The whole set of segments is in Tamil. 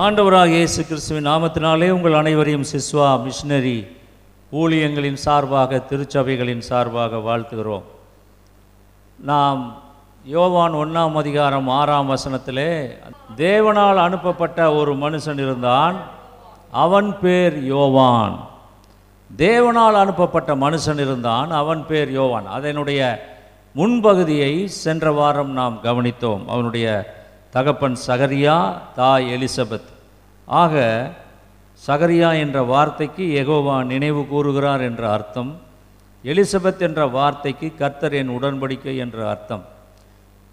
ஆண்டவராக இயேசு கிறிஸ்துவின் நாமத்தினாலே உங்கள் அனைவரையும் சிஸ்வா மிஷினரி ஊழியங்களின் சார்பாக திருச்சபைகளின் சார்பாக வாழ்த்துகிறோம். நாம் யோவான் ஒன்றாம் அதிகாரம் ஆறாம் வசனத்திலே தேவனால் அனுப்பப்பட்ட ஒரு மனுஷன் இருந்தான் அவன் பேர் யோவான். தேவனால் அனுப்பப்பட்ட மனுஷன் இருந்தான் அவன் பேர் யோவான். அதனுடைய முன்பகுதியை சென்ற வாரம் நாம் கவனித்தோம். அவனுடைய தகப்பன் சகரியா தாய் எலிசபெத். ஆக சகரியா என்ற வார்த்தைக்கு எகோவா நினைவு கூறுகிறார் என்ற அர்த்தம் எலிசபெத் என்ற வார்த்தைக்கு கர்த்தர் என் உடன்படிக்கை என்ற அர்த்தம்.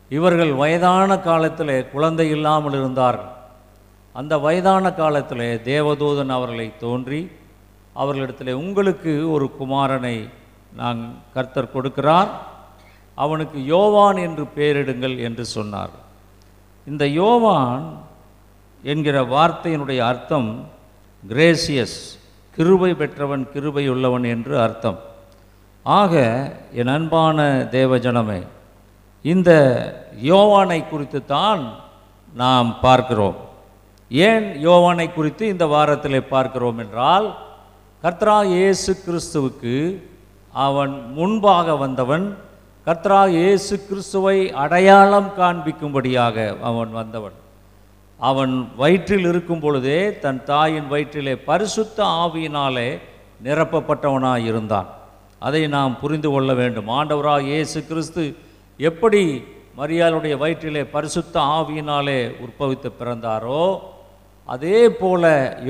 இவர்கள் வயதான காலத்தில் குழந்தை இல்லாமல் இருந்தார்கள். அந்த வயதான காலத்தில் தேவதூதன் அவர்களை தோன்றி அவர்களிடத்தில் உங்களுக்கு ஒரு குமாரனை நான் கர்த்தர் கொடுக்கிறார். அவனுக்கு யோவான் என்று பெயரிடுங்கள் என்று சொன்னார் இந்த யோவான் என்கிற வார்த்தையினுடைய அர்த்தம் கிரேசியஸ் கிருபை பெற்றவன் கிருபை உள்ளவன் என்று அர்த்தம். ஆக என் அன்பான தேவஜனமே இந்த யோவானை குறித்து தான் நாம் பார்க்கிறோம். ஏன் யோவானை குறித்து இந்த வாரத்தில் பார்க்கிறோம் என்றால் கர்த்தரா இயேசு கிறிஸ்துவுக்கு அவன் முன்பாக வந்தவன் கர்த்தரா இயேசு கிறிஸ்துவை அடையாளம் காண்பிக்கும்படியாக அவன் வந்தவன். அவன் வயிற்றில் இருக்கும் பொழுதே தன் தாயின் வயிற்றிலே பரிசுத்த ஆவியினாலே நிரப்பப்பட்டவனாக இருந்தான். அதை நாம் புரிந்து கொள்ள வேண்டும். ஆண்டவராக இயேசு கிறிஸ்து எப்படி மரியாளுடைய வயிற்றிலே பரிசுத்த ஆவியினாலே உற்பவித்து பிறந்தாரோ அதே போல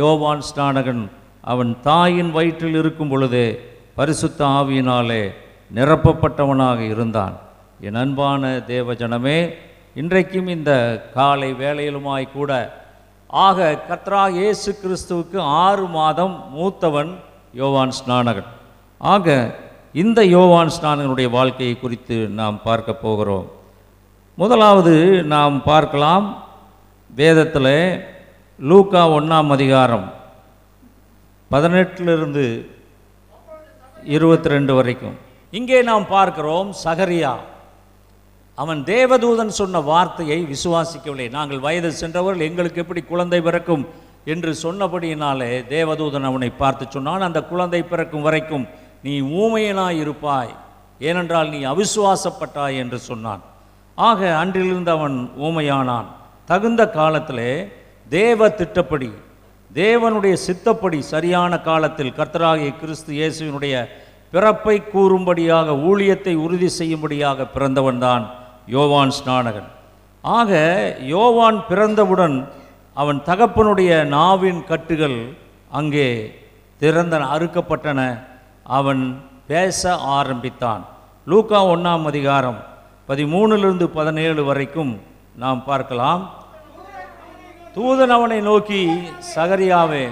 யோவான் ஸ்நானகன் அவன் தாயின் வயிற்றில் இருக்கும் பொழுதே பரிசுத்த ஆவியினாலே நிரப்பப்பட்டவனாக இருந்தான். என் அன்பான தேவஜனமே இன்றைக்கும் இந்த காலை வேலையிலுமாய் கூட ஆக கத்ரா இயேசு கிறிஸ்துவுக்கு ஆறு மாதம் மூத்தவன் யோவான் ஸ்நானகன். ஆக இந்த யோவான் ஸ்நானகனுடைய வாழ்க்கையை குறித்து நாம் பார்க்க போகிறோம். முதலாவது நாம் பார்க்கலாம் வேதத்தில் லூக்கா ஒன்றாம் அதிகாரம் பதினெட்டிலிருந்து இருபத்தி ரெண்டு வரைக்கும். இங்கே நாம் பார்க்கிறோம் சகரியா. அவன் தேவதூதன் சொன்ன வார்த்தையை விசுவாசிக்கவில்லை. நாங்கள் வயது சென்றவர்கள் எங்களுக்கு எப்படி குழந்தை பிறக்கும் என்று சொன்னபடியினாலே தேவதூதன் அவனை பார்த்து சொன்னான் அந்த குழந்தை பிறக்கும் வரைக்கும் நீ ஊமையனாய் இருப்பாய் ஏனென்றால் நீ அவிசுவாசப்பட்டாய் என்று சொன்னான். ஆக அன்றிலிருந்து அவன் ஊமையானான். தகுந்த காலத்திலே தேவ திட்டப்படி தேவனுடைய சித்தப்படி சரியான காலத்தில் கர்த்தராகிய கிறிஸ்து இயேசுவினுடைய பிறப்பை கூறும்படியாக ஊழியத்தை உறுதி செய்யும்படியாக பிறந்தவன்தான் யோவான் ஸ்நானகன். ஆக யோவான் பிறந்தவுடன் அவன் தகப்பனுடைய நாவின் கட்டுகள் அங்கே திறந்தன அறுக்கப்பட்டன. அவன் பேச ஆரம்பித்தான். லூக்கா ஒன்றாம் அதிகாரம் பதிமூணுலிருந்து பதினேழு வரைக்கும் நாம் பார்க்கலாம். தூதன் அவனை நோக்கி சகரியாவே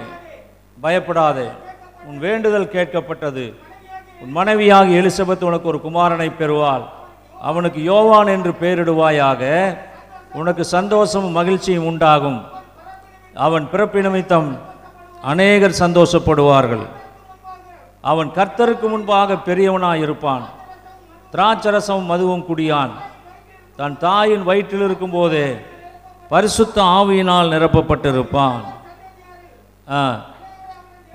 பயப்படாதே. உன் வேண்டுதல் கேட்கப்பட்டது. உன் மனைவியாகி எலிசபெத் உனக்கு ஒரு குமாரனை பெறுவாள். அவனுக்கு யோவான் என்று பெயரிடுவாயாக உனக்கு சந்தோஷமும் மகிழ்ச்சியும் உண்டாகும். அவன் பிறப்பு நிமித்தம் அநேகர் சந்தோஷப்படுவார்கள். அவன் கர்த்தருக்கு முன்பாக பெரியவனாய் இருப்பான். திராட்சரசமும் மதுவும் குடியான். தன் தாயின் வயிற்றில் இருக்கும்போதே பரிசுத்த ஆவியினால் நிரப்பப்பட்டிருப்பான். ஆ.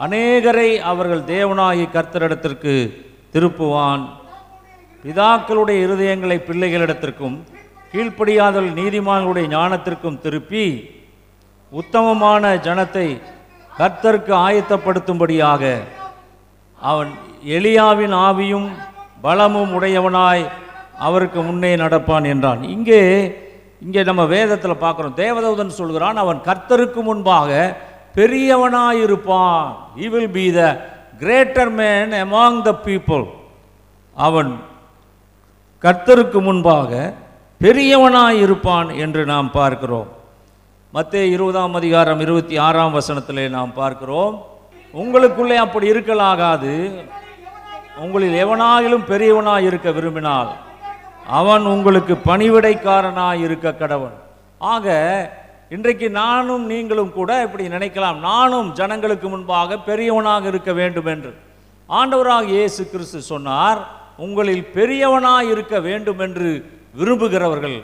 அநேகரை அவர்கள் தேவனாகி கர்த்தரிடத்திற்கு திருப்புவான். பிதாக்களுடைய இருதயங்களை பிள்ளைகளிடத்திற்கும் கீழ்ப்படியாதல் நீதிமான்களுடைய ஞானத்திற்கும் திருப்பி உத்தமமான ஜனத்தை கர்த்தருக்கு ஆயத்தப்படுத்தும்படியாக அவன் எளியாவின் ஆவியும் பலமும் உடையவனாய் அவருக்கு முன்னே நடப்பான் என்றான். இங்கே இங்கே நம்ம வேதத்தில் பார்க்குறோம். தேவதூதன் சொல்கிறான் அவன் கர்த்தருக்கு முன்பாக பெரியவனாயிருப்பான். He will be the greater man among the people அவன் கர்த்தருக்கு முன்பாக பெரியவனாயிருப்பான் என்று நாம் பார்க்கிறோம். மற்ற இருபதாம் அதிகாரம் இருபத்தி ஆறாம் வசனத்திலே நாம் பார்க்கிறோம். உங்களுக்குள்ளே அப்படி இருக்கலாகாது. உங்களில் எவனாயிலும் பெரியவனாய் இருக்க விரும்பினால் அவன் உங்களுக்கு பணிவிடைக்காரனாய் இருக்க கடவன். ஆக இன்றைக்கு நானும் நீங்களும் கூட இப்படி நினைக்கலாம். நானும் ஜனங்களுக்கு முன்பாக பெரியவனாக இருக்க வேண்டும் என்று. ஆண்டவராக இயேசு கிறிஸ்து சொன்னார் உங்களில் பெரியவனாய் இருக்க வேண்டும் என்று விரும்புகிறவர்கள்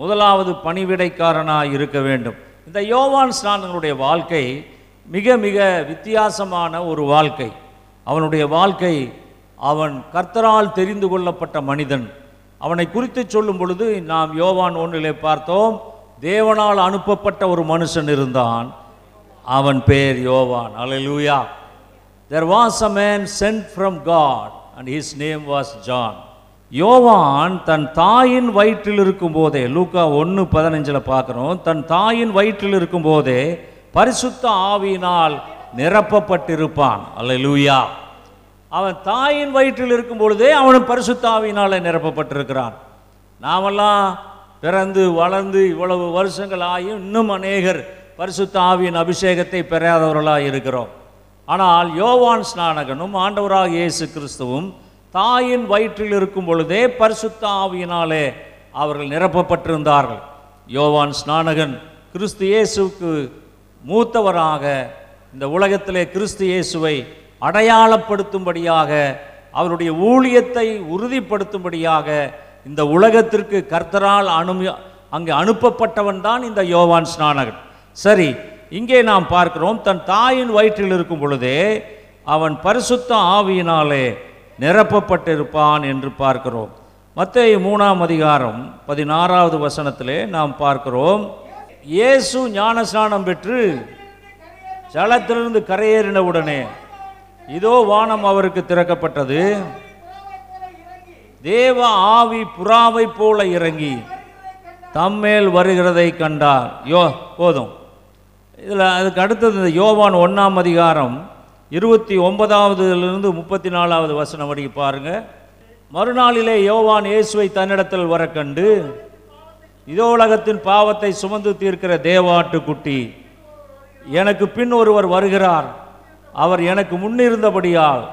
முதலாவது பணிவிடைக்காரனாய் இருக்க வேண்டும். இந்த யோவான் ஸ்நானங்களுடைய வாழ்க்கை மிக மிக வித்தியாசமான ஒரு வாழ்க்கை. அவனுடைய வாழ்க்கை அவன் கர்த்தரால் தெரிந்து கொள்ளப்பட்ட மனிதன். அவனை குறித்து சொல்லும் பொழுது நாம் யோவான் ஒன்றிலே பார்த்தோம் தேவனால் அனுப்பப்பட்ட ஒரு மனுஷன் இருந்தான். அவன் பேர் யோவான். Hallelujah there was a man sent from God and his name was John யோவான் தன் தாயின் வயிற்றில் இருக்கும்போதே லூக்கா ஒன்று பதினஞ்சில் பார்க்குறோம். தன் தாயின் வயிற்றில் இருக்கும்போதே பரிசுத்த ஆவியினால் நிரப்பப்பட்டிருப்பான். அல்ல லூயா அவன் தாயின் வயிற்றில் இருக்கும் பொழுதே அவன் பரிசுத்த ஆவியினால் நிரப்பப்பட்டிருக்கிறான். நாமெல்லாம் பிறந்து வளர்ந்து இவ்வளவு வருஷங்கள் ஆகியும் இன்னும் அநேகர் பரிசுத்த ஆவியின் அபிஷேகத்தை பெறாதவர்களாக இருக்கிறோம். ஆனால் யோவான் ஸ்நானகனும் ஆண்டவராக இயேசு கிறிஸ்துவும் தாயின் வயிற்றில் இருக்கும் பொழுதே பரிசுத்த ஆவியினாலே அவர்கள் நிரப்பப்பட்டிருந்தார்கள். யோவான் ஸ்நானகன் கிறிஸ்து இயேசுவுக்கு மூத்தவராக இந்த உலகத்திலே கிறிஸ்து இயேசுவை அடையாளப்படுத்தும்படியாக அவருடைய ஊழியத்தை உறுதிப்படுத்தும்படியாக இந்த உலகத்திற்கு கர்த்தரால் அனு அங்கே அனுப்பப்பட்டவன் தான் இந்த யோவான் ஸ்நானகன். சரி இங்கே நாம் பார்க்கிறோம் தன் தாயின் வயிற்றில் இருக்கும் பொழுதே அவன் பரிசுத்த ஆவியினாலே நிரப்பப்பட்டிருப்பான் என்று பார்க்கிறோம். மத்திய மூணாம் அதிகாரம் பதினாறாவது வசனத்திலே நாம் பார்க்கிறோம் இயேசு ஞானஸ்நானம் பெற்று ஜலத்திலிருந்து கரையேறின உடனே இதோ வானம் அவருக்கு திறக்கப்பட்டது. தேவ ஆவி புறாவை போல இறங்கி தம்மேல் வருகிறதை கண்டார். யோ போதும். இதில் அதுக்கு அடுத்தது இந்த யோவான் ஒன்றாம் அதிகாரம் இருபத்தி ஒன்பதாவதுலேருந்து முப்பத்தி நாலாவது வசனம் வரைக்கும் பாருங்க. மறுநாளிலே யோவான் இயேசுவை தன்னிடத்தில் வர கண்டு இதோ உலகத்தின் பாவத்தை சுமந்து தீர்க்கிற தேவாட்டுக்குட்டி எனக்கு பின் ஒருவர் வருகிறார். அவர் எனக்கு முன்னிருந்தபடியால்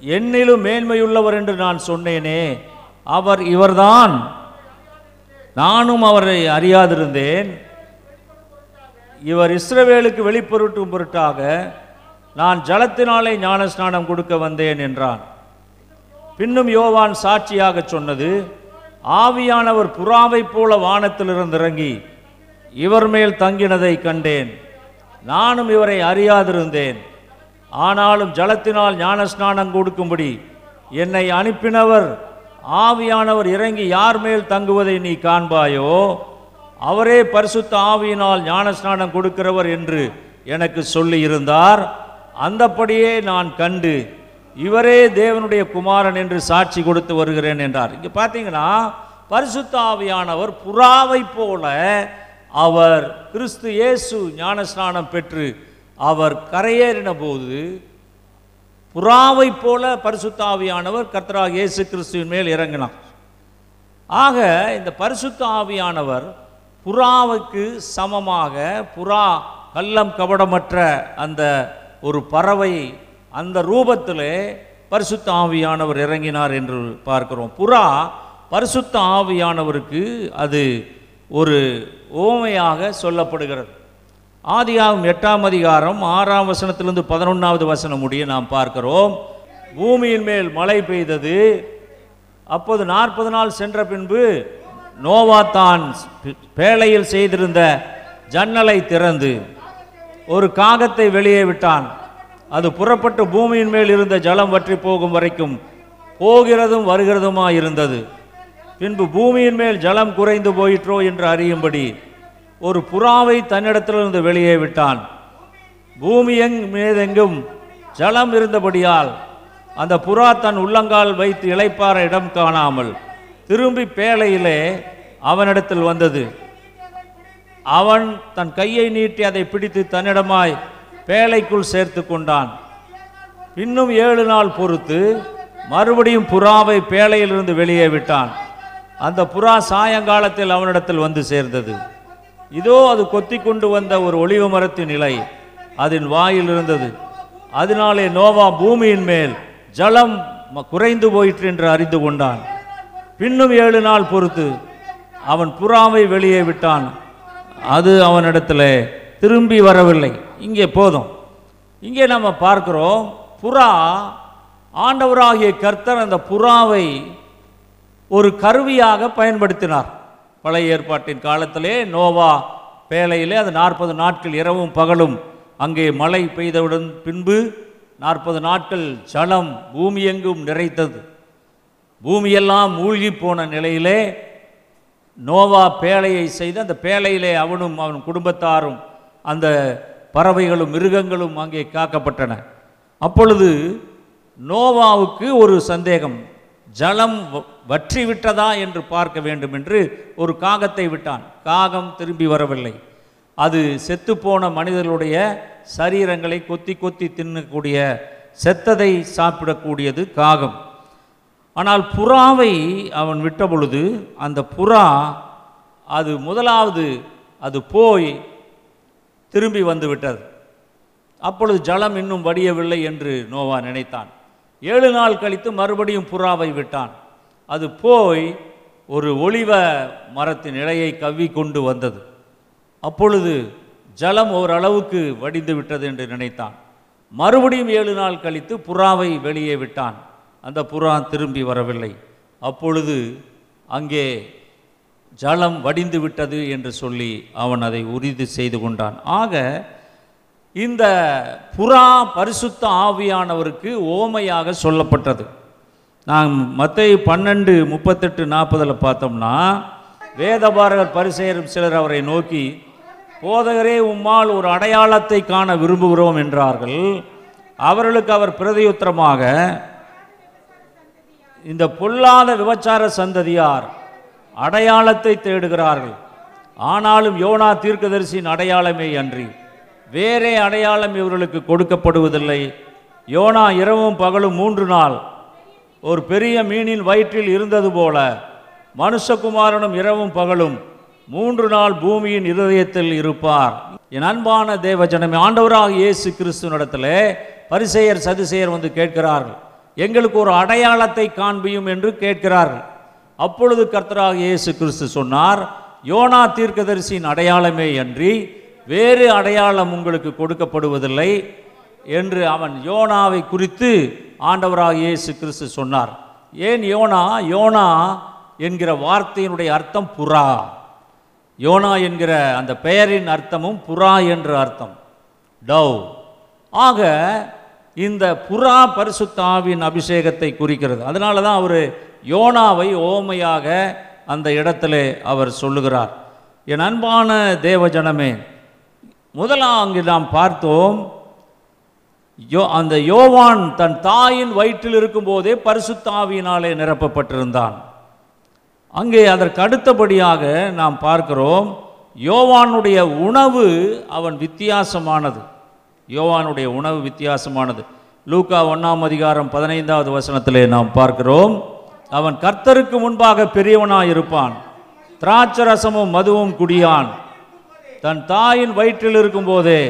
என்னிலும் மேன்மையுள்ளவர் என்று நான் சொன்னேனே அவர் இவர்தான். நானும் அவரை அறியாதிருந்தேன். இவர் இஸ்ரவேலுக்கு வெளிப்பொருட்டும் பொருட்டாக நான் ஜலத்தினாலே ஞானஸ்நானம் கொடுக்க வந்தேன் என்றான். பின்னும் யோவான் சாட்சியாக சொன்னது ஆவியானவர் புறாவைப் போல வானத்திலிருந்து இறங்கி இவர் மேல் தங்கினதை கண்டேன். நானும் இவரை அறியாதிருந்தேன். ஆனாலும் ஜலத்தினால் ஞானஸ்நானம் கொடுக்கும்படி என்னை அனுப்பினவர் ஆவியானவர் இறங்கி யார் மேல் தங்குவதை நீ காண்பாயோ அவரே பரிசுத்த ஆவியினால் ஞானஸ்நானம் கொடுக்கிறவர் என்று எனக்கு சொல்லியிருந்தார். அந்தப்படியே நான் கண்டு இவரே தேவனுடைய குமாரன் என்று சாட்சி கொடுத்து வருகிறேன் என்றார். இங்கே பார்த்தீங்கன்னா பரிசுத்த ஆவியானவர் புறாவை போல அவர் கிறிஸ்து இயேசு ஞானஸ்நானம் பெற்று அவர் கரையேறின போது புறாவை போல பரிசுத்த ஆவியானவர் கர்த்தராக இயேசு கிறிஸ்துவின் மேல் இறங்கினார். ஆக இந்த பரிசுத்த ஆவியானவர் புறாவுக்கு சமமாக புறா கள்ளம் கபடமற்ற அந்த ஒரு பறவை அந்த ரூபத்திலே பரிசுத்த ஆவியானவர் இறங்கினார் என்று பார்க்கிறோம். புறா பரிசுத்த ஆவியானவருக்கு அது ஒரு ஓமையாக சொல்லப்படுகிறது. ஆதியாகும் எட்டாம் அதிகாரம் ஆறாம் வசனத்திலிருந்து பதினொன்றாவது வசனம் முடிய நாம் பார்க்கிறோம். பூமியின் மேல் மழை பெய்தது. அப்போது நாற்பது நாள் சென்ற பின்பு நோவா தான் பேழையில் செய்திருந்த ஜன்னலை திறந்து ஒரு காகத்தை வெளியே விட்டான். அது புறப்பட்டு பூமியின் மேல் இருந்த ஜலம் வற்றி போகும் வரைக்கும் போகிறதும் வருகிறதுமாயிருந்தது. பின்பு பூமியின் மேல் ஜலம் குறைந்து போயிற்றோ என்று அறியும்படி ஒரு புறாவை தன்னிடத்திலிருந்து வெளியே விட்டான். பூமி எங் மீதெங்கும் ஜலம் இருந்தபடியால் அந்த புறா தன் உள்ளங்கால் வைத்து இளைப்பாற இடம் காணாமல் திரும்பி பேழையிலே அவனிடத்தில் வந்தது. அவன் தன் கையை நீட்டி அதை பிடித்து தன்னிடமாய் பேழைக்குள் சேர்த்து கொண்டான். இன்னும் ஏழு நாள் பொறுத்து மறுபடியும் புறாவை பேழையிலிருந்து வெளியே விட்டான். அந்த புறா சாயங்காலத்தில் அவனிடத்தில் வந்து சேர்ந்தது. இதோ அது கொத்தி கொண்டு வந்த ஒரு ஒளிவ மரத்தின் இலை. அதன் வாயில் இருந்தது. அதனாலே நோவா பூமியின் மேல் ஜலம் குறைந்து போயிற்று என்று அறிந்து கொண்டான். பின்னும் ஏழு நாள் பொறுத்து அவன் புறாவை வெளியே விட்டான். அது அவனிடத்தில் திரும்பி வரவில்லை. இங்கே போதும். இங்கே நம்ம பார்க்கிறோம் புறா ஆண்டவராகிய கர்த்தர் அந்த புறாவை ஒரு கருவியாக பயன்படுத்தினார். பழைய ஏற்பாட்டின் காலத்திலே நோவா பேலையிலே அது நாற்பது நாட்கள் இரவும் பகலும் அங்கே மழை பெய்தவுடன் பின்பு நாற்பது நாட்கள் ஜலம் பூமி எங்கும் நிறைத்தது பூமியெல்லாம் மூழ்கி போன நிலையிலே நோவா பேழையை செய்து அந்த பேழையிலே அவனும் அவன் குடும்பத்தாரும் அந்த பறவைகளும் மிருகங்களும் அங்கே காக்கப்பட்டன. அப்பொழுது நோவாவுக்கு ஒரு சந்தேகம். ஜலம் வ- வற்றி விட்டதா என்று பார்க்க வேண்டும் என்று ஒரு காகத்தை விட்டான். காகம் திரும்பி வரவில்லை. அது செத்துப்போன மனிதர்களுடைய சரீரங்களை கொத்தி கொத்தி தின்னக்கூடிய செத்ததை சாப்பிடக்கூடியது காகம். ஆனால் புறாவை அவன் விட்ட பொழுது அந்த புறா அது முதலாவது அது போய் திரும்பி வந்து விட்டது. அப்பொழுது ஜலம் இன்னும் வடியவில்லை என்று நோவா நினைத்தான். ஏழு நாள் கழித்து மறுபடியும் புறாவை விட்டான். அது போய் ஒரு ஒளிவ மரத்தின் இலையை கவ்வி கொண்டு வந்தது. அப்பொழுது ஜலம் ஓரளவுக்கு வடிந்து விட்டது என்று நினைத்தான். மறுபடியும் ஏழு நாள் கழித்து புறாவை வெளியே விட்டான். அந்த புறா திரும்பி வரவில்லை. அப்பொழுது அங்கே ஜலம் வடிந்து விட்டது என்று சொல்லி அவன் அதை உறுதி செய்து கொண்டான். ஆக இந்த புறா பரிசுத்த ஆவியானவருக்கு ஓமையாக சொல்லப்பட்டது. நான் மற்ற பன்னெண்டு முப்பத்தெட்டு நாற்பதில் பார்த்தோம்னா வேதபாரகர் பரிசெயரும் சிலர் அவரை நோக்கி போதகரே உம்மால் ஒரு அடையாளத்தை காண விரும்புகிறோம் என்றார்கள். அவர்களுக்கு அவர் பிரதியுத்தரமாக இந்த பொல்லாத விபச்சார சந்ததியார் அடையாளத்தை தேடுகிறார்கள். ஆனாலும் யோனா தீர்க்கதரிசியின் அடையாளமே அன்றி வேறே அடையாளம் இவர்களுக்கு கொடுக்கப்படுவதில்லை. யோனா இரவும் பகலும் மூன்று நாள். ஒரு பெரிய மீனின் வயிற்றில் இருந்தது போல. மனுஷகுமாரனும் இரவும் பகலும் மூன்று நாள் பூமியின் இருதயத்தில் இருப்பார். என் அன்பான தேவஜனமே ஆண்டவராக இயேசு கிறிஸ்துவனிடத்திலே பரிசெயர் சதுசெயர் வந்து கேட்கிறார்கள். எங்களுக்கு ஒரு அடையாளத்தை காண்பியும் என்று கேட்கிறார்கள். அப்பொழுது கர்த்தராக இயேசு கிறிஸ்து சொன்னார் யோனா தீர்க்கதரிசியின் அடையாளமே அன்றி வேறு அடையாளம் உங்களுக்கு கொடுக்கப்படுவதில்லை என்று அவன் யோனாவை குறித்து ஆண்டவராக இயேசு கிறிஸ்து சொன்னார். ஏன் யோனா? யோனா என்கிற வார்த்தையினுடைய அர்த்தம் புறா. யோனா என்கிற அந்த பெயரின் அர்த்தமும் புறா என்ற அர்த்தம். டவ். ஆக இந்த புறா பரிசுத்தாவின் அபிஷேகத்தை குறிக்கிறது. அதனால தான் அவர் யோனாவை ஓமையாக அந்த இடத்துல அவர் சொல்லுகிறார். என் அன்பான தேவஜனமே முதலாம் அங்கு நாம் பார்த்தோம் யோ அந்த யோவான் தன் தாயின் வயிற்றில் இருக்கும்போதே பரிசுத்தாவியினாலே நிரப்பப்பட்டிருந்தான். அங்கே அதற்கு அடுத்தபடியாக நாம் பார்க்கிறோம் யோவானுடைய உணவு அவன் வித்தியாசமானது. யோவானுடைய உணவு வித்தியாசமானது. லூக்கா ஒன்றாம் அதிகாரம் பதினைந்தாவது வசனத்திலே நாம் பார்க்கிறோம் அவன் கர்த்தருக்கு முன்பாக பெரியவனாக இருப்பான் திராட்சரசமும் மதுவும் குடியான். தன் தாயின் வயிற்றில் இருக்கும்போதே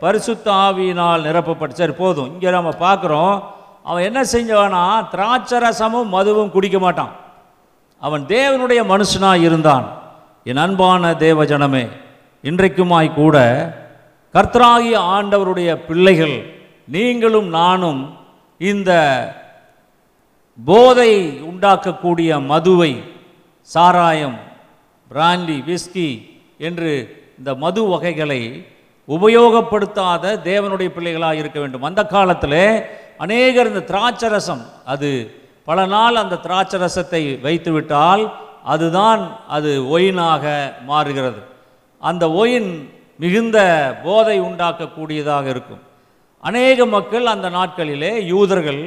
பரிசுத்த ஆவியினால் நிரப்பப்பட்டு சரி போதும். இங்கே நம்ம பார்க்குறோம். அவன் என்ன செஞ்சவனா திராட்சரசமும் மதுவும் குடிக்க மாட்டான். அவன் தேவனுடைய மனுஷனாக இருந்தான். என் அன்பான தேவஜனமே இன்றைக்குமாய் கூட கர்த்தராகிய ஆண்டவருடைய பிள்ளைகள் நீங்களும் நானும் இந்த போதை உண்டாக்கக்கூடிய மதுவை சாராயம் பிராண்டி விஸ்கி என்று இந்த மது வகைகளை உபயோகப்படுத்தாத தேவனுடைய பிள்ளைகளாக இருக்க வேண்டும். அந்த காலத்தில் அநேகர் இந்த திராட்சரசம் அது பல நாள் அந்த திராட்சரசத்தை வைத்துவிட்டால் அதுதான் அது ஒயினாக மாறுகிறது. அந்த ஒயின் மிகுந்த போதை உண்டாக்கக்கூடியதாக இருக்கும். அநேக மக்கள் அந்த நாட்களிலே யூதர்கள்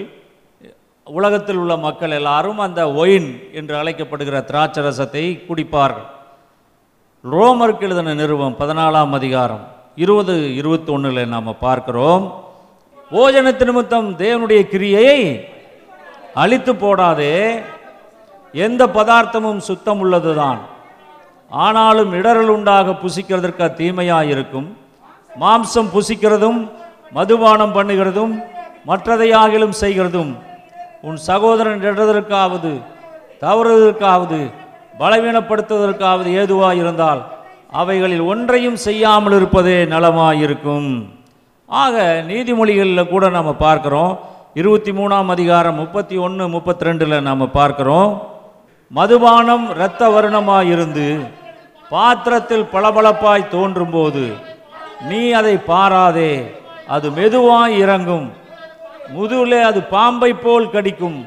உலகத்தில் உள்ள மக்கள் எல்லாரும் அந்த ஒயின் என்று அழைக்கப்படுகிற திராட்சரசத்தை குடிப்பார்கள். ரோமருக்கு எழுதின நிறுவம் பதினாலாம் அதிகாரம் இருபது இருபத்தி ஒன்றில் நாம் பார்க்கிறோம். போஜனத்து நிமித்தம் தேவனுடைய கிரியையை அழித்து போடாதே. எந்த பதார்த்தமும் சுத்தம் உள்ளதுதான். ஆனாலும் இடரல் உண்டாக புசிக்கிறதற்கு தீமையாக இருக்கும் மாம்சம் புசிக்கிறதும் மதுபானம் பண்ணுகிறதும் மற்றதையாகிலும் செய்கிறதும் உன் சகோதரன் இடதற்காவது தவறுவதற்காவது பலவீனப்படுத்துவதற்காவது ஏதுவாக இருந்தால் அவைகளில் ஒன்றையும் செய்யாமல் இருப்பதே நலமாயிருக்கும். ஆக நீதிமொழிகளில் கூட நம்ம பார்க்குறோம். இருபத்தி மூணாம் அதிகாரம் முப்பத்தி ஒன்று முப்பத்தி ரெண்டில் நாம் பார்க்குறோம். மதுபானம் இரத்த வருணமாக இருந்து பாத்திரத்தில் பளபளப்பாய் தோன்றும்போது நீ அதை பாராதே அது மெதுவாய் இறங்கும். முதுகிலே அது பாம்பை போல் கடிக்கும்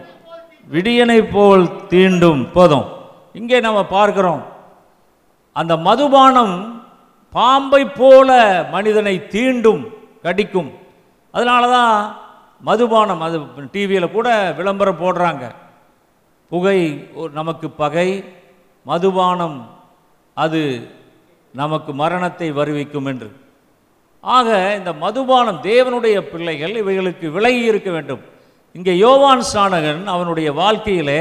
விடியனை போல் தீண்டும். போதும். இங்கே நம்ம பார்க்கிறோம். அந்த மதுபானம் பாம்பை போல மனிதனை தீண்டும் கடிக்கும். அதனால தான் மதுபானம் அது டிவியில் கூட விளம்பரம் போடுறாங்க. புகை நமக்கு பகை மதுபானம் அது நமக்கு மரணத்தை வருவிக்கும் என்று. ஆக இந்த மதுபானம் தேவனுடைய பிள்ளைகள் இவைகளுக்கு விலகி இருக்க வேண்டும். இங்கே யோவான் சாணகன் அவனுடைய வாழ்க்கையிலே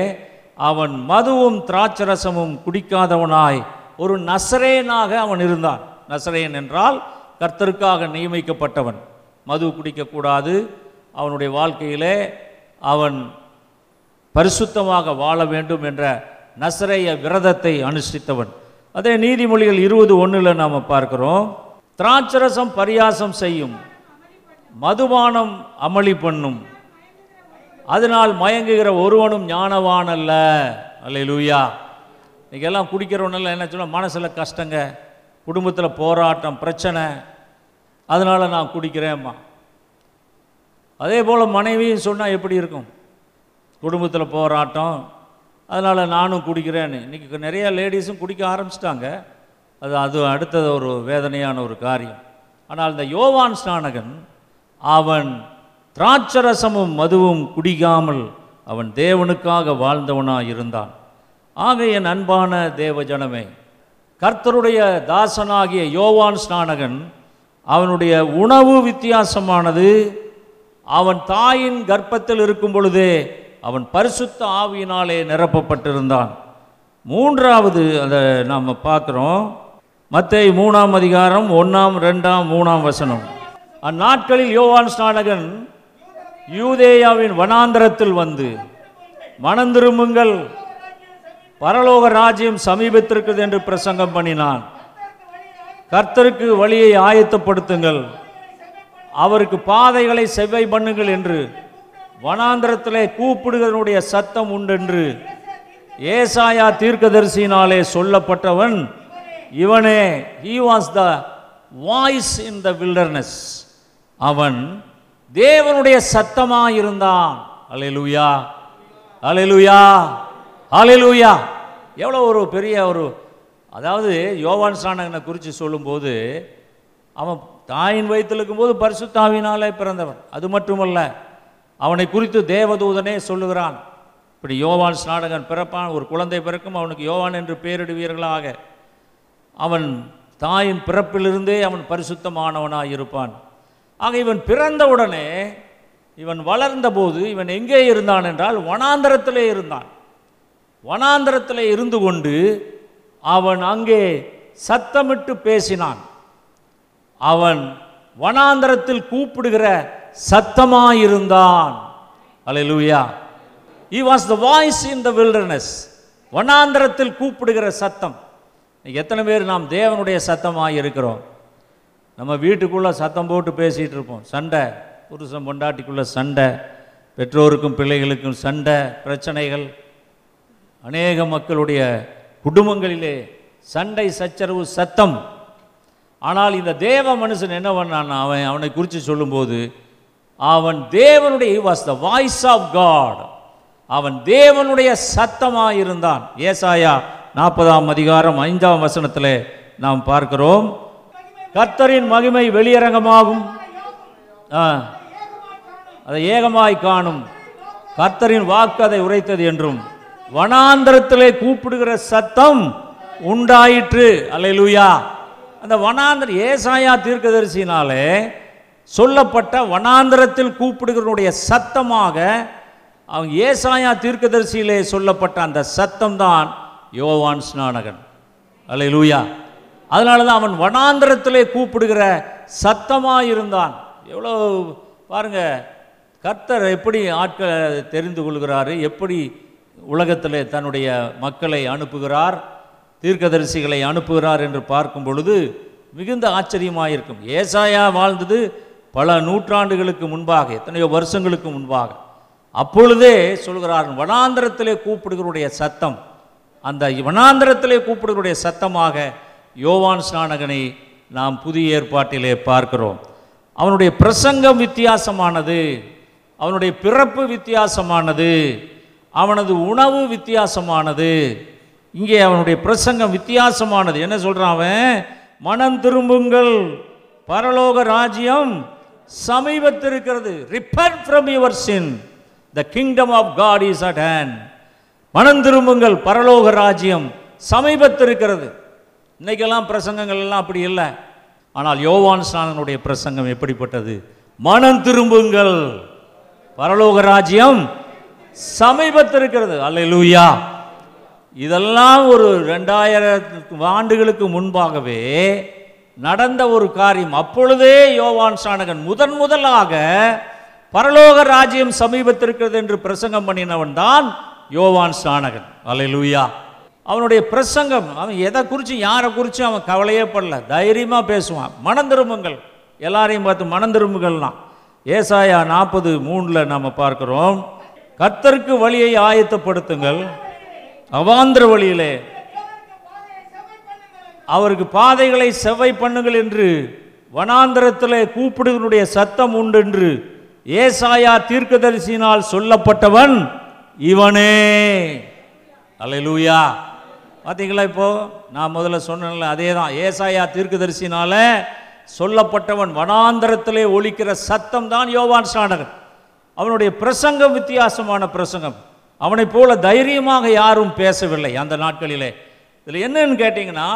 அவன் மதுவும் திராட்சரசமும் குடிக்காதவனாய் ஒரு நசரேனாக அவன் இருந்தான். நசரேன் என்றால் கர்த்தருக்காக நியமிக்கப்பட்டவன். மது குடிக்கக்கூடாது. அவனுடைய வாழ்க்கையிலே அவன் பரிசுத்தமாக வாழ வேண்டும் என்ற நசரேய விரதத்தை அனுஷ்டித்தவன். அதே நீதிமொழிகள் இருபது ஒன்றில் நாம் பார்க்கிறோம். திராட்சரசம் பரியாசம் செய்யும். மதுபானம் அமளி பண்ணும். அதனால் மயங்குகிற ஒருவனும் ஞானவான் அல்ல. அல்ல லூயா இன்றைக்கி எல்லாம் குடிக்கிறவனெல்லாம் என்ன சொல்ல மனசில் கஷ்டங்க குடும்பத்தில் போராட்டம் பிரச்சனை. அதனால் நான் குடிக்கிறேம்மா. அதே போல் மனைவியும் சொன்னால் எப்படி இருக்கும்? குடும்பத்தில் போராட்டம் அதனால் நானும் குடிக்கிறேன்னு. இன்றைக்கி நிறையா லேடிஸும் குடிக்க ஆரம்பிச்சிட்டாங்க. அது அது அடுத்தது ஒரு வேதனையான ஒரு காரியம். ஆனால் இந்த யோவான் ஸ்நானகன் அவன் திராட்சரசமும் மதுவும் குடிக்காமல் அவன் தேவனுக்காக வாழ்ந்தவனாக இருந்தான் ஆக என் அன்பான தேவஜனமே கர்த்தருடைய தாசனாகிய யோவான் ஸ்நானகன் அவனுடைய உணவு வித்தியாசமானது அவன் தாயின் கர்ப்பத்தில் இருக்கும் பொழுதே அவன் பரிசுத்த ஆவியினாலே நிரப்பப்பட்டிருந்தான். மூன்றாவது அதை நாம் பார்க்குறோம். மற்ற மூணாம் அதிகாரம் ஒன்றாம் ரெண்டாம் மூணாம் வசனம். அந்நாட்களில் யோவான் ஸ்நானகன் யூதேயாவின் வனாந்தரத்தில் வந்து மனந்திரும்புங்கள் பரலோக ராஜ்யம் சமீபத்திருக்கிறது என்று பிரசங்கம் பண்ணினான். கர்த்தருக்கு வழியை ஆயத்தப்படுத்துங்கள். அவருக்கு பாதைகளை செவ்வை பண்ணுங்கள் என்று வனாந்திரத்திலே கூப்பிடுகிறனுடைய சத்தம் உண்டென்று ஏசாயா தீர்க்கதரிசியினாலே சொல்லப்பட்டவன் இவனே. He was the voice in the wilderness அவன் தேவனுடைய சத்தமாயிருந்தான். அல்லேலூயா அல்லேலூயா அல்லேலூயா எவ்வளோ ஒரு பெரிய ஒரு அதாவது யோவான் ஸ்நானகனை குறித்து சொல்லும்போது அவன் தாயின் வயிற்றில் இருக்கும்போது பரிசுத்தாவினாலே பிறந்தவன். அது மட்டுமல்ல அவனை குறித்து தேவதூதனே சொல்லுகிறான். இப்படி யோவான் ஸ்நாடகன் பிறப்பான் ஒரு குழந்தை பிறக்கும் அவனுக்கு யோவான் என்று பெயரிடுவீர்களாக. அவன் தாயின் பிறப்பிலிருந்தே அவன் பரிசுத்தமானவனாய் இருப்பான் ஆக இவன் பிறந்தவுடனே இவன் வளர்ந்தபோது இவன் எங்கே இருந்தான் என்றால் வனாந்தரத்திலே இருந்தான். வனாந்தரத்திலே இருந்து கொண்டு அவன் அங்கே சத்தமிட்டு பேசினான். அவன் வனாந்தரத்தில் கூப்பிடுகிற சத்தமாயிருந்தான். Hallelujah he was the voice in the wilderness வனாந்தரத்தில் கூப்பிடுகிற சத்தம். எத்தனை பேர் நாம் தேவனுடைய சத்தமாக இருக்கிறோம் நம்ம வீட்டுக்குள்ளே சத்தம் போட்டு பேசிகிட்டு இருப்போம். சண்டை. புருஷன் பொண்டாட்டிக்குள்ளே சண்டை. பெற்றோருக்கும் பிள்ளைகளுக்கும் சண்டை பிரச்சனைகள். அநேக மக்களுடைய குடும்பங்களிலே சண்டை சச்சரவு சத்தம். ஆனால் இந்த தேவ மனுஷன் என்ன பண்ணான் அவன் அவனை குறித்து சொல்லும்போது அவன் தேவனுடைய was the voice of God அவன் தேவனுடைய சத்தமாக இருந்தான் ஏசாயா நாற்பதாம் அதிகாரம் ஐந்தாம் வசனத்தில் நாம் பார்க்கிறோம். கர்த்தரின் மகிமை வெளியரங்கமாகும். ஆ, அதை ஏகமாய் காணும். கர்த்தரின் வாக்கு அதை உரைத்தது என்றும். வனாந்திரத்திலே கூப்பிடுகிற சத்தம் உண்டாயிற்று. அல்லேலூயா. அந்த வனாந்திர ஏசாயா தீர்க்கதரிசினாலே சொல்லப்பட்ட வனாந்திரத்தில் கூப்பிடுகிறனுடைய சத்தமாக அவன் ஏசாயா தீர்க்கதரிசியிலே சொல்லப்பட்ட அந்த சத்தம் தான் யோவான் ஸ்நானகன். அல்லேலூயா. அதனால தான் அவன் வனாந்திரத்திலே கூப்பிடுகிற சத்தமாக இருந்தான் எவ்வளோ பாருங்க கர்த்தர் எப்படி ஆட்களை தெரிந்து கொள்கிறாரு எப்படி உலகத்தில் தன்னுடைய மக்களை அனுப்புகிறார் தீர்க்கதரிசிகளை அனுப்புகிறார் என்று பார்க்கும் பொழுது மிகுந்த ஆச்சரியமாக இருக்கும் ஏசாயா வாழ்ந்தது பல நூற்றாண்டுகளுக்கு முன்பாக எத்தனையோ வருஷங்களுக்கு முன்பாக. அப்பொழுதே சொல்கிறார் வனாந்திரத்திலே கூப்பிடுகிறோடைய சத்தம் அந்த வனாந்திரத்திலே கூப்பிடுகிறோடைய சத்தமாக யோவான் ஸ்நானகனை நாம் புதிய ஏற்பாட்டிலே பார்க்கிறோம். அவனுடைய பிரசங்கம் வித்தியாசமானது. அவனுடைய பிறப்பு வித்தியாசமானது. அவனது உணவு வித்தியாசமானது. இங்கே அவனுடைய பிரசங்கம் வித்தியாசமானது. என்ன சொல்கிறான் அவன்? மனம் திரும்புங்கள். பரலோக ராஜ்யம் சமீபத்திருக்கிறது. Repent from your sin the kingdom of God is at hand மனம் திரும்புங்கள். பரலோக ராஜ்யம் சமீபத்திருக்கிறது. இன்றைக்கெல்லாம் பிரசங்கங்கள் எல்லாம் அப்படி இல்லை. ஆனால் யோவான் ஸ்நானனுடைய பிரசங்கம் எப்படிப்பட்டது? மனம் திரும்புங்கள். பரலோக ராஜ்யம் சமீபத்திருக்கிறது. அல்லேலூயா. இதெல்லாம் ஒரு ரெண்டாயிரம் ஆண்டுகளுக்கு முன்பாகவே நடந்த ஒரு காரியம். அப்பொழுதே யோவான் சாணகன் முதன் முதலாக பரலோக ராஜ்யம் சமீபத்திருக்கிறது என்று பிரசங்கம் பண்ணினவன் தான் யோவான் ஸ்நானகன் லூயா அவனுடைய பிரசங்கம் அவன் எதை குறித்து யாரை குறித்து அவன் கவலையே படல. தைரியமாக பேசுவான். மனம் திரும்புங்கள். எல்லாரையும் பார்த்து மனம் திரும்புங்கள்லாம் ஏசாயா நாற்பது மூணில் நாம் பார்க்குறோம். கத்தருக்கு வழியை ஆயத்தப்படுத்துங்கள். அவாந்திர வழியிலே. அவருக்கு பாதைகளை செவ்வை பண்ணுங்கள் என்று வனாந்திரத்தில் கூப்பிடுவனுடைய சத்தம் உண்டு என்று ஏசாயா தீர்க்கதரிசியினால் சொல்லப்பட்டவன் இவனே. அல்லேலூயா. பார்த்தீங்களா இப்போது நான் முதல்ல சொன்னேன்ல அதே தான் ஏசாயா தீர்க்கதரிசினால் சொல்லப்பட்டவன் வனாந்தரத்திலே ஒழிக்கிற சத்தம் தான் யோவான் ஸ்நானகன் அவனுடைய பிரசங்கம் வித்தியாசமான பிரசங்கம். அவனைப் போல தைரியமாக யாரும் பேசவில்லை அந்த நாட்களிலே. இதில் என்னன்னு கேட்டிங்கன்னா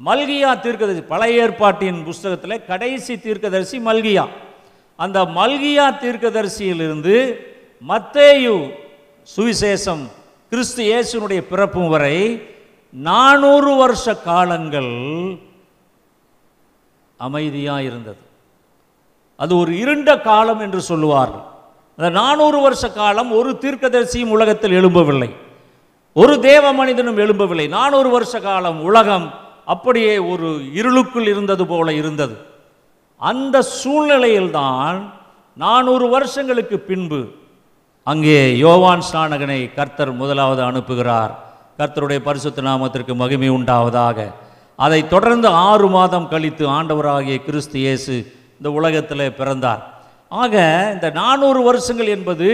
மல்கியா தீர்க்கதரிசி பழைய ஏற்பாட்டின் புஸ்தகத்தில் கடைசி தீர்க்கதரிசி மல்கியா. அந்த மல்கியா தீர்க்கதரிசியிலிருந்து மத்தேயு சுவிசேஷம் கிறிஸ்து இயேசுனுடைய பிறப்பும் வரை நானூறு வருஷ காலங்கள் அமைதியாக இருந்தது. அது ஒரு இருண்ட காலம் என்று சொல்லுவார்கள். அந்த நானூறு வருஷ காலம் ஒரு தீர்க்கதரிசியும் உலகத்தில் எழும்பவில்லை. ஒரு தேவ மனிதனும் எழும்பவில்லை. நானூறு வருஷ காலம் உலகம் அப்படியே ஒரு இருளுக்குள் இருந்தது போல இருந்தது. அந்த சூழ்நிலையில்தான் நானூறு வருஷங்களுக்கு பின்பு அங்கே யோவான் ஸ்நானகனை கர்த்தர் முதலாவது அனுப்புகிறார். கர்த்தருடைய பரிசுத்த நாமத்திற்கு மகிமை உண்டாவதாக. அதை தொடர்ந்து ஆறு மாதம் கழித்து ஆண்டவராகிய கிறிஸ்து இயேசு இந்த உலகத்தில் பிறந்தார். ஆக இந்த நானூறு வருஷங்கள் என்பது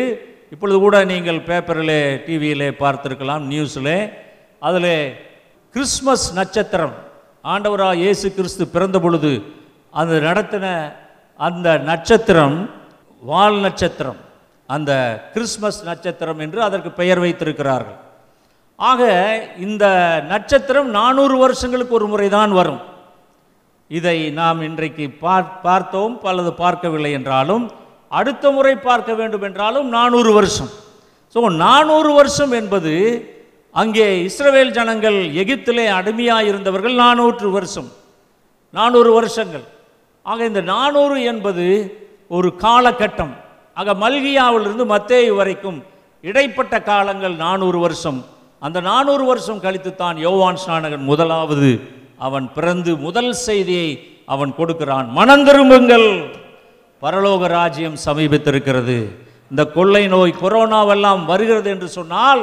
இப்பொழுது கூட நீங்கள் பேப்பரில் டிவியிலே பார்த்துருக்கலாம் நியூஸில். அதில் கிறிஸ்மஸ் நட்சத்திரம் ஆண்டவராக இயேசு கிறிஸ்து பிறந்த பொழுது அந்த நடத்தின அந்த நட்சத்திரம் வால் நட்சத்திரம். அந்த கிறிஸ்மஸ் நட்சத்திரம் என்று அதற்கு பெயர் வைத்திருக்கிறார்கள். ஆக இந்த நட்சத்திரம் நானூறு வருஷங்களுக்கு ஒரு முறை தான் வரும். இதை நாம் இன்றைக்கு பார்த்தோம் அல்லது பார்க்கவில்லை என்றாலும் அடுத்த முறை பார்க்க வேண்டும் என்றாலும் நானூறு வருஷம். ஸோ நானூறு வருஷம் என்பது அங்கே இஸ்ரவேல் ஜனங்கள் எகிப்திலே அடிமையாக இருந்தவர்கள் நானூற்று வருஷம். நானூறு வருஷங்கள். ஆக இந்த நானூறு என்பது ஒரு காலகட்டம். ஆக மல்கியாவிலிருந்து மத்தேயு வரைக்கும் இடைப்பட்ட காலங்கள் நானூறு வருஷம். அந்த நானூறு வருஷம் கழித்து தான் யோவான் ஸ்நானகன் முதலாவது அவன் பிறந்து முதல் செய்தியை அவன் கொடுக்கிறான். மனம் திரும்புங்கள். பரலோக ராஜ்யம் சமீபித்திருக்கிறது. இந்த கொள்ளை நோய் கொரோனாவெல்லாம் வருகிறது என்று சொன்னால்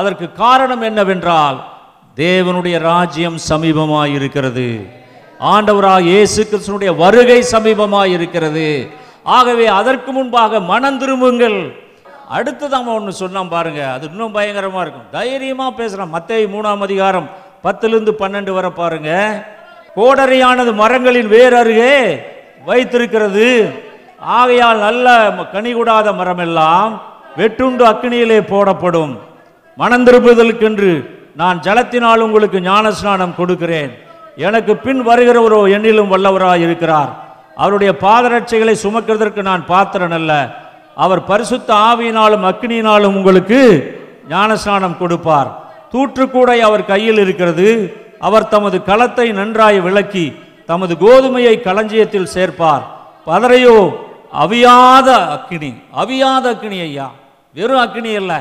அதற்கு காரணம் என்னவென்றால் தேவனுடைய ராஜ்யம் சமீபமாக இருக்கிறது ஆண்டவராக இயேசு கிருஷ்ணனுடைய வருகை சமீபமாக இருக்கிறது ஆகவே அதற்கு முன்பாக மனம் திரும்புங்கள். அடுத்தது அவன் ஒன்று சொன்னான் பாருங்க. அது இன்னும் பயங்கரமாக இருக்கும். தைரியமாக பேசுகிறான் மத்திய மூணாம் அதிகாரம் பத்துலேருந்து பன்னெண்டு வர பாருங்க. கோடரியானது மரங்களின் வேர் அருகே வைத்திருக்கிறது. ஆகையால் நல்ல கனிகூடாத மரமெல்லாம் வெட்டுண்டு அக்னியிலே போடப்படும். மனந்திருப்புதலுக்கென்று நான் ஜலத்தினால் உங்களுக்கு ஞானஸ்நானம் கொடுக்கிறேன். எனக்கு பின் வருகிறவரோ என்னிலும் வல்லவராய் இருக்கிறார் அவருடைய பாதரட்சைகளை சுமக்கிறதற்கு நான் பாத்திரன் அல்ல அவர் பரிசுத்த ஆவியினாலும் அக்னியினாலும் உங்களுக்கு ஞானஸ்நானம் கொடுப்பார். தூற்றுக்கூடை அவர் கையில் இருக்கிறது. அவர் தமது களத்தை நன்றாய் விளக்கி தமது கோதுமையை களஞ்சியத்தில் சேர்ப்பார். பதறையோ அவியாத அக்னி அவியாத அக்னி ஐயா. வெறும் அக்னி இல்லை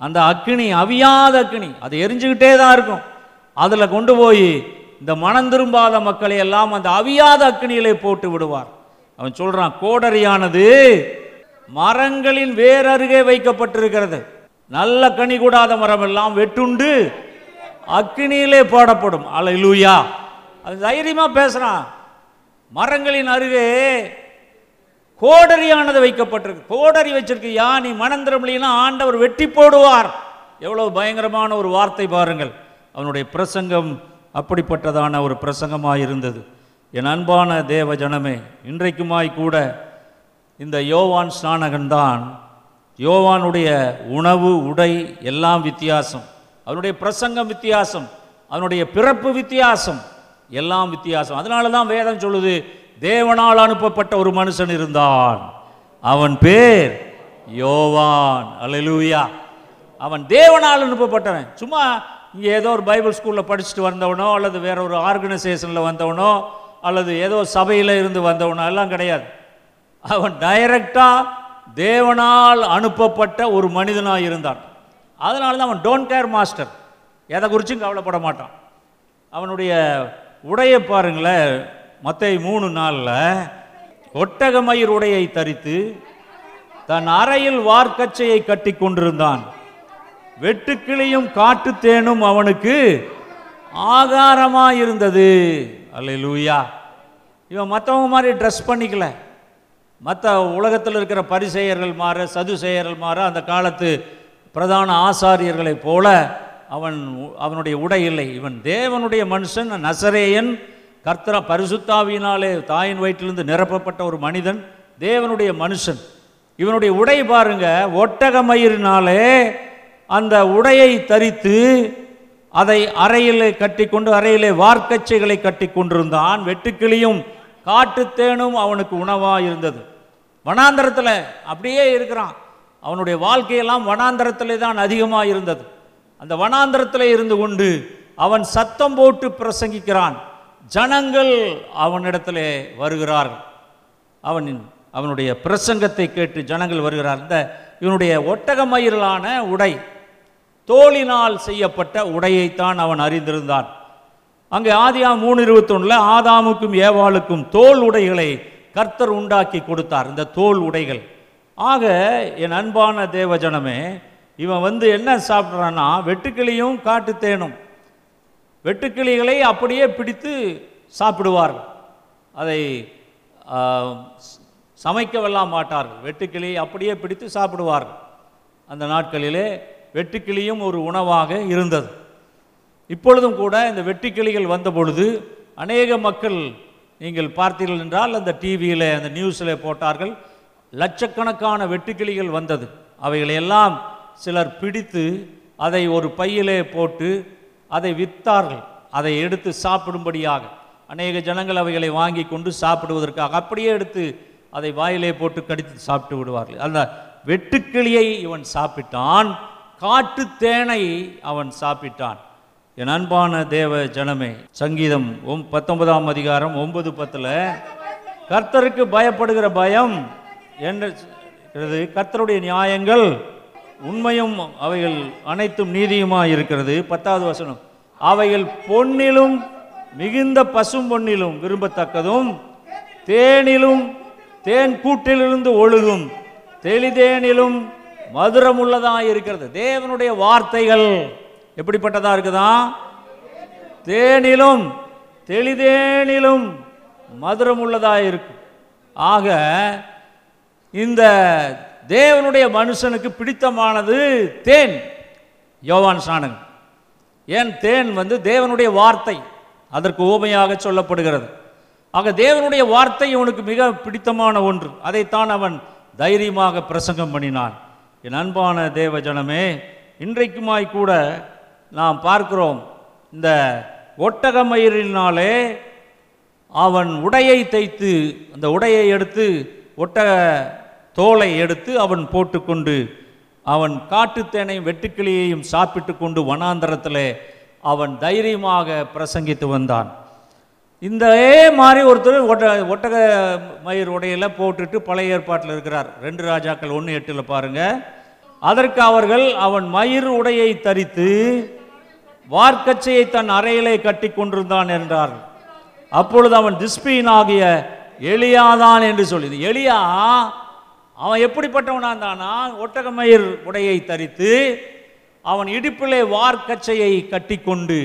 அந்த அக்கினி அவியாத அக்னி அது எரிஞ்சுக்கிட்டே தான் இருக்கும். அதில் கொண்டு போய் இந்த மனம் திரும்பாத மக்களை எல்லாம் அந்த அவியாத அக்னியிலே போட்டு விடுவார். அவன் சொல்கிறான் கோடரியானது மரங்களின் வேர் அருகே வைக்கப்பட்டிருக்கிறது. நல்ல கனி கூடாத மரம் எல்லாம் வெட்டுண்டு அக்கினியிலே போடப்படும். அல்லேலூயா. அது தைரியமாக பேசுகிறான் மரங்களின் அருகே கோடரியானது வைக்கப்பட்டிருக்கு. கோடரி வச்சிருக்கு. யானி மனந்திரமில்லைன்னா ஆண்டவர் வெட்டி போடுவார். எவ்வளவு பயங்கரமான ஒரு வார்த்தை பாருங்கள். அவனுடைய பிரசங்கம் அப்படிப்பட்டதான ஒரு பிரசங்கமாக இருந்தது என் அன்பான தேவ ஜனமே இன்றைக்குமாய் கூட இந்த யோவான் ஸ்நானகன் தான் யோவானுடைய உணவு உடை எல்லாம் வித்தியாசம். அவனுடைய பிரசங்கம் வித்தியாசம் அவனுடைய பிறப்பு வித்தியாசம் எல்லாம் வித்தியாசம். அதனால தான் வேதம் சொல்லுது தேவனால் அனுப்பப்பட்ட ஒரு மனுஷன் இருந்தான். அவன் பேர் யோவான். அல்லேலூயா. அவன் தேவனால் அனுப்பப்பட்டவன். சும்மா இங்கே ஏதோ ஒரு பைபிள் ஸ்கூலில் படிச்சுட்டு வந்தவனோ அல்லது வேற ஒரு ஆர்கனைசேஷனில் வந்தவனோ அல்லது ஏதோ சபையில் இருந்து வந்தவனோ எல்லாம் கிடையாது. அவன் டைரக்டாக தேவனால் அனுப்பப்பட்ட ஒரு மனிதனாக இருந்தான். அதனால தான் அவன் டோன்ட் கேர் மாஸ்டர் எதை குறிச்சும் கவலைப்பட மாட்டான். அவனுடைய உடையை பாருங்களேன் மற்ற மூணு நாளில் ஒட்டகமயிர் உடையை தரித்து தன் அறையில் வார்க்கச்சையை கட்டி கொண்டிருந்தான். வெட்டுக்கிளியும் காட்டுத்தேனும் அவனுக்கு ஆகாரமாக இருந்தது அல்ல லூயா இவன் மற்றவங்க மாதிரி ட்ரெஸ் பண்ணிக்கல. மற்ற உலகத்தில் இருக்கிற பரிசெயர்கள் மாற சதுசெயர்கள் மாற அந்த காலத்து பிரதான ஆசாரியர்களைப் போல அவன் அவனுடைய உடை இல்லை. இவன் தேவனுடைய மனுஷன் நசரேயன் கர்த்தரா பரிசுத்தாவியினாலே தாயின் வயிற்றிலிருந்து நிரப்பப்பட்ட ஒரு மனிதன் தேவனுடைய மனுஷன். இவனுடைய உடை பாருங்க ஒட்டக மயிரினாலே அந்த உடையை தரித்து அதை அறையிலே கட்டிக்கொண்டு அறையிலே வார்க்கச்சைகளை கட்டி கொண்டிருந்தான் வெட்டுக்கிளியும் காட்டுத்தேனும் அவனுக்கு உணவாக இருந்தது. வனாந்தரத்தில் அப்படியே இருக்கிறான். அவனுடைய வாழ்க்கையெல்லாம் வனாந்தரத்தில் தான் அதிகமாக இருந்தது. அந்த வனாந்தரத்தில் இருந்து கொண்டு அவன் சத்தம் போட்டு பிரசங்கிக்கிறான். ஜனங்கள் அவனிடத்தில் வருகிறார்கள். அவன் அவனுடைய பிரசங்கத்தை கேட்டு ஜனங்கள் வருகிறார். இந்த இவனுடைய ஒட்டக மயிரலான உடை தோளினால் செய்யப்பட்ட உடையைத்தான் அவன் அறிந்திருந்தான். அங்கே ஆதியா மூணு இருபத்தொன்னுல ஆதாமுக்கும் ஏவாளுக்கும் தோல் உடைகளை கர்த்தர் உண்டாக்கி கொடுத்தார் இந்த தோல் உடைகள். ஆக என் அன்பான தேவஜனமே இவன் வந்து என்ன சாப்பிட்றான்னா வெட்டுக்கிளியும் காட்டுத்தேனும் வெட்டுக்கிளிகளை அப்படியே பிடித்து சாப்பிடுவார்கள். அதை சமைக்கவெல்லாம் மாட்டார்கள். வெட்டுக்கிளி அப்படியே பிடித்து சாப்பிடுவார்கள். அந்த நாட்களிலே வெட்டுக்கிளியும் ஒரு உணவாக இருந்தது. இப்பொழுதும் கூட இந்த வெட்டுக்கிளிகள் வந்த பொழுது அநேக மக்கள் நீங்கள் பார்த்தீர்கள் என்றால் அந்த டிவியில் அந்த நியூஸில் போட்டார்கள். லட்சக்கணக்கான வெட்டுக்கிளிகள் வந்தது. அவைகளையெல்லாம் சிலர் பிடித்து அதை ஒரு பையிலே போட்டு அதை விற்றார்கள் அதை எடுத்து சாப்பிடும்படியாக. அநேக ஜனங்கள் அவைகளை வாங்கி கொண்டு சாப்பிடுவதற்காக அப்படியே எடுத்து அதை வாயிலே போட்டு கடித்து சாப்பிட்டு விடுவார்கள். அந்த வெட்டுக்கிளியை இவன் சாப்பிட்டான். காட்டுத் தேனை அவன் சாப்பிட்டான். என் அன்பான தேவ ஜனமே சங்கீதம் ஒம் பத்தொன்பதாம் அதிகாரம் ஒன்பது பத்தில் கர்த்தருக்கு பயப்படுகிற பயம் என்று கர்த்தருடைய நியாயங்கள் உண்மையும் அவைகள் அனைத்தும் நீதியுமாக இருக்கிறது. பத்தாவது வசனம் அவைகள் பொன்னிலும் மிகுந்த பசும் பொன்னிலும் விரும்பத்தக்கதும் தேனிலும் தேன் கூட்டிலிருந்து ஒழுகும் தெளிதேனிலும் மதுரமுள்ளதாக இருக்கிறது. தேவனுடைய வார்த்தைகள் எப்படிப்பட்டதா இருக்குதா? தேனிலும் தெளிதேனிலும் மதுரம் உள்ளதாக இருக்கும் ஆக இந்த தேவனுடைய மனுஷனுக்கு பிடித்தமானது தேன். யோவான் சாணன் ஏன் தேன் வந்து தேவனுடைய வார்த்தை? அதற்கு ஓமையாக சொல்லப்படுகிறது. ஆக தேவனுடைய வார்த்தை இவனுக்கு மிக பிடித்தமான ஒன்று. அதைத்தான் அவன் தைரியமாக பிரசங்கம் பண்ணினான். என் அன்பான தேவ ஜனமே இன்றைக்குமாய் கூட நாம் பார்க்கிறோம் இந்த ஒட்டகமயிரினாலே அவன் உடையை தைத்து அந்த உடையை எடுத்து ஒட்டக தோலை எடுத்து அவன் போட்டுக்கொண்டு அவன் காட்டுத்தேனையும் வெட்டுக்கிளியையும் சாப்பிட்டு கொண்டு வனாந்தரத்தில் அவன் தைரியமாக பிரசங்கித்து வந்தான். இந்த மாதிரி ஒருத்தர் ஒட்ட ஒட்டக மயிர் உடையில போட்டுட்டு பழைய ஏற்பாட்டில் இருக்கிறார். ரெண்டு ராஜாக்கள் ஒன்று எட்டில் பாருங்கள் அதற்கு அவர்கள் அவன் மயிர் உடையை தரித்து வார்க்கச்சையை தன் அறையிலே கட்டி கொண்டிருந்தான் என்றார். அப்பொழுது அவன் திஸ்பீன் ஆகிய எலியாதான் என்று சொல்லி எலியா அவன் எப்படிப்பட்டவனா இருந்தானா ஒட்டகமயிர் உடையை தரித்து அவன் இடுப்பிலே வார்க்கச்சையை கட்டிக்கொண்டு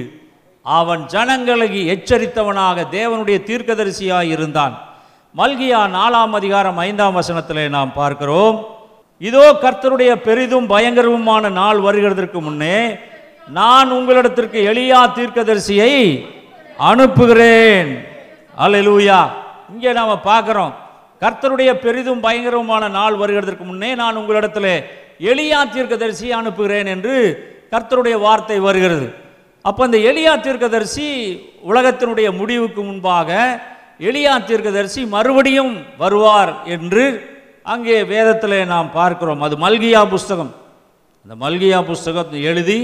அவன் ஜனங்களை எச்சரித்தவனாக தேவனுடைய தீர்க்கதரிசியாக இருந்தான். மல்கியா நாலாம் அதிகாரம் ஐந்தாம் வசனத்திலே நாம் பார்க்கிறோம். இதோ கர்த்தருடைய பெரிதும் பயங்கரவுமான நாள் வருகிறதற்கு முன்னே நான் உங்களிடத்திற்கு எளியா தீர்க்கதரிசியை அனுப்புகிறேன். அல்லேலூயா. இங்கே நாம் பார்க்குறோம். கர்த்தருடைய பெரிதும் பயங்கரமான நாள் வருகிறதற்கு முன்னே நான் உங்களிடத்தில் எளியா தீர்க்கதரிசியை அனுப்புகிறேன் என்று கர்த்தருடைய வார்த்தை வருகிறது. அப்போ இந்த எளியா தீர்க்கதரிசி உலகத்தினுடைய முடிவுக்கு முன்பாக எளியா தீர்க்கதரிசி மறுபடியும் வருவார் என்று அங்கே வேதத்தில் நாம் பார்க்கிறோம். அது மல்கியா புஸ்தகம். அந்த மல்கியா புஸ்தகத்தை எழுதி